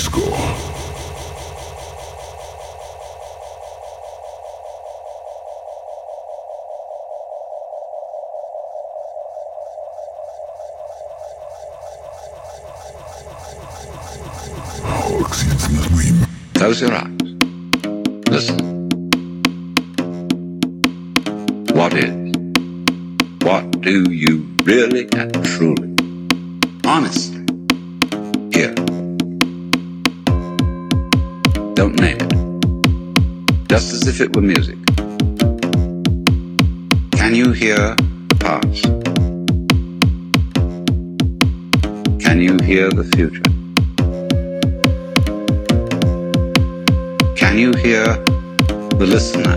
Disco. Close your eyes. Listen. What is? What do you really and truly, honestly, if it were music. Can you hear the past? Can you hear the future? Can you hear the listener?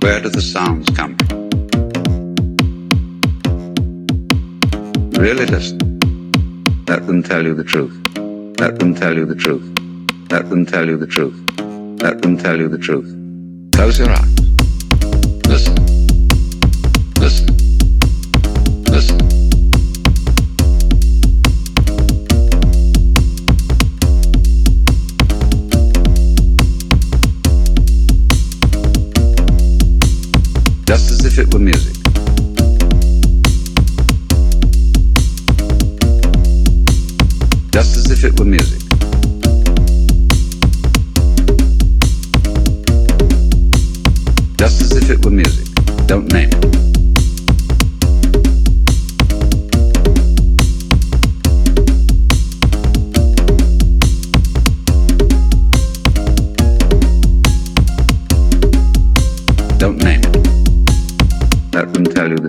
Where do the sounds come from? Really listen. Let them tell you the truth. Let them tell you the truth. Let them tell you the truth. Let them tell you the truth. Close your eyes. Listen. Listen. Listen. just as if it were music.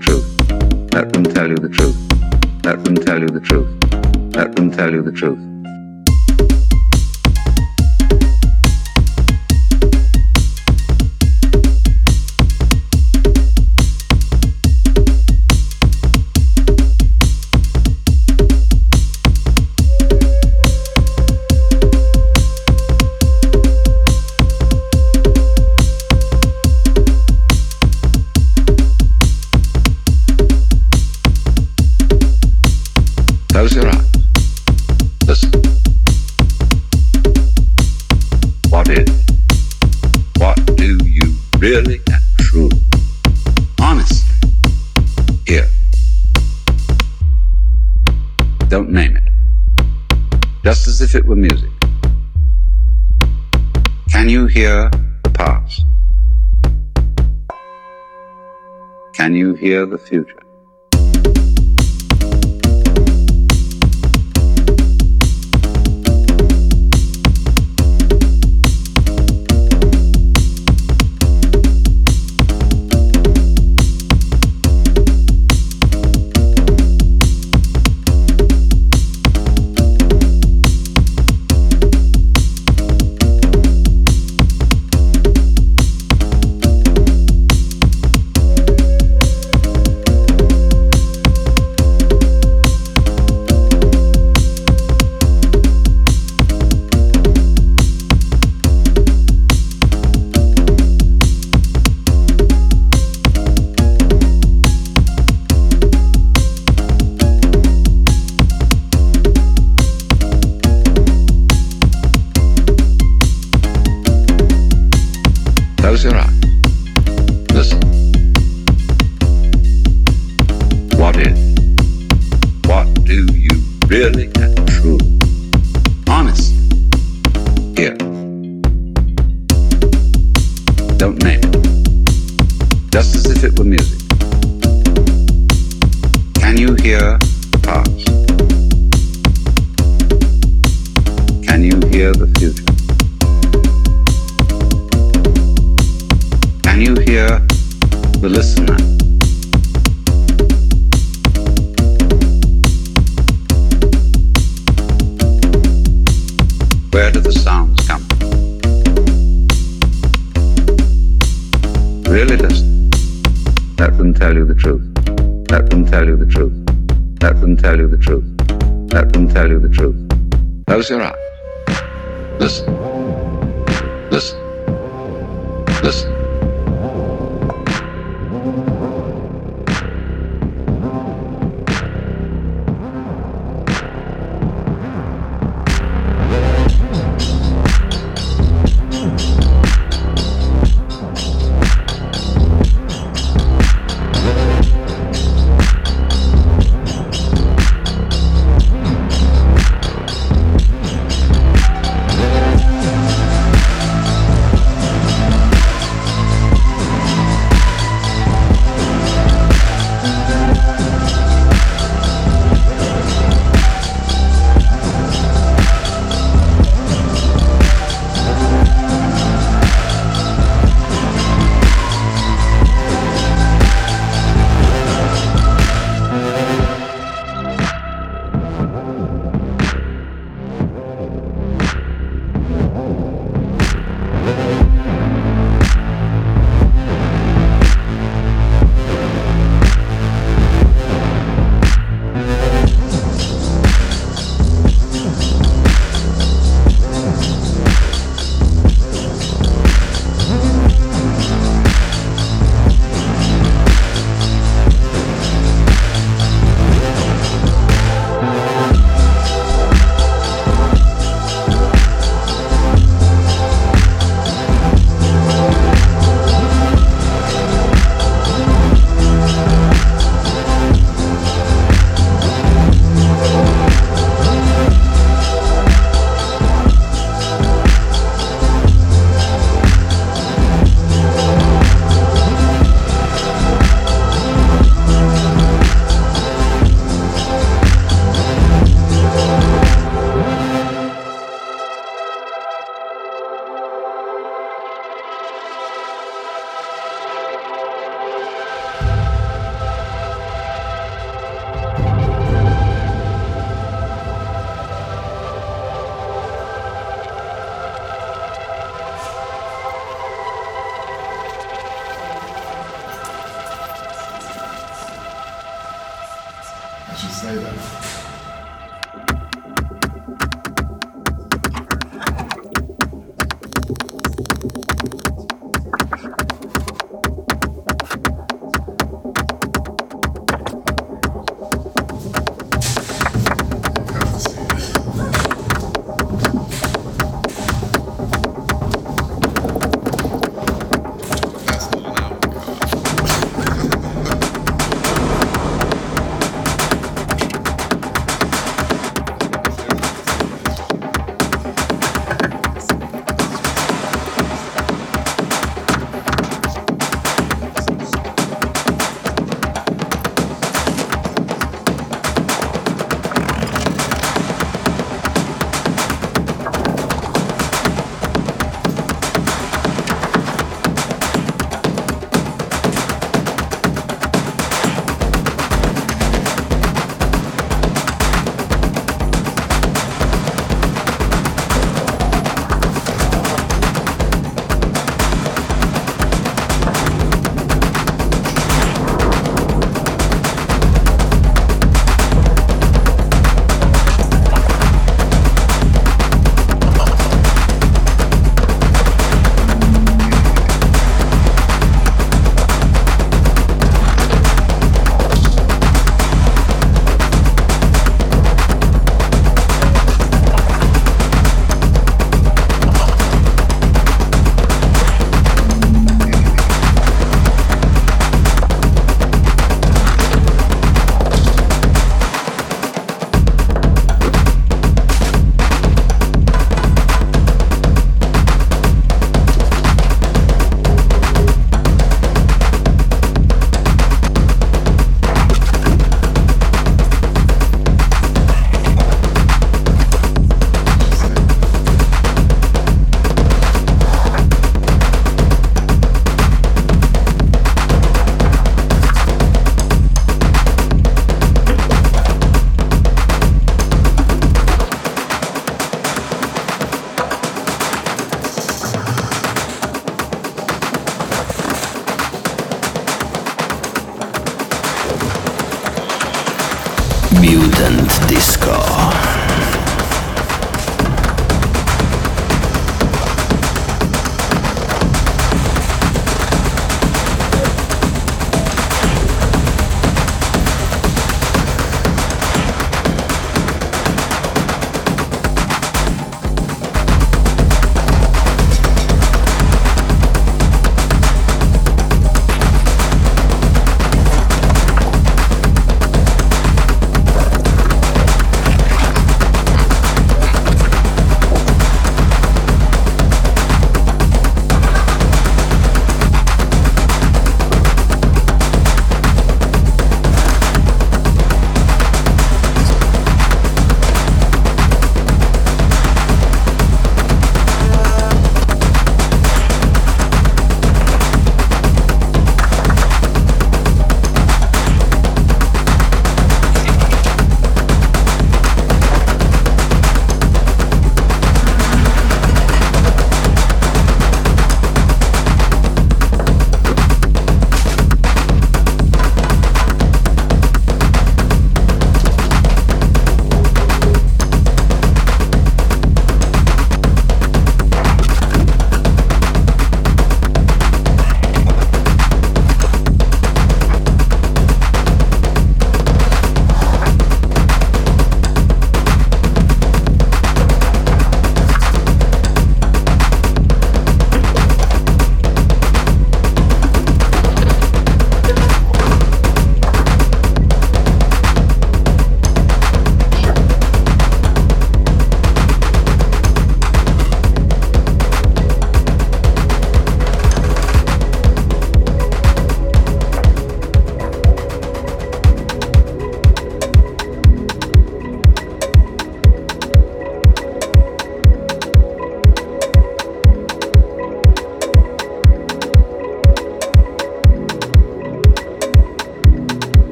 Truth. Let them tell you the truth. Let them tell you the truth. Let them tell you the truth. Hear the future? Close your eyes. Listen. What is? What do you really and Close eyes. Listen. Listen.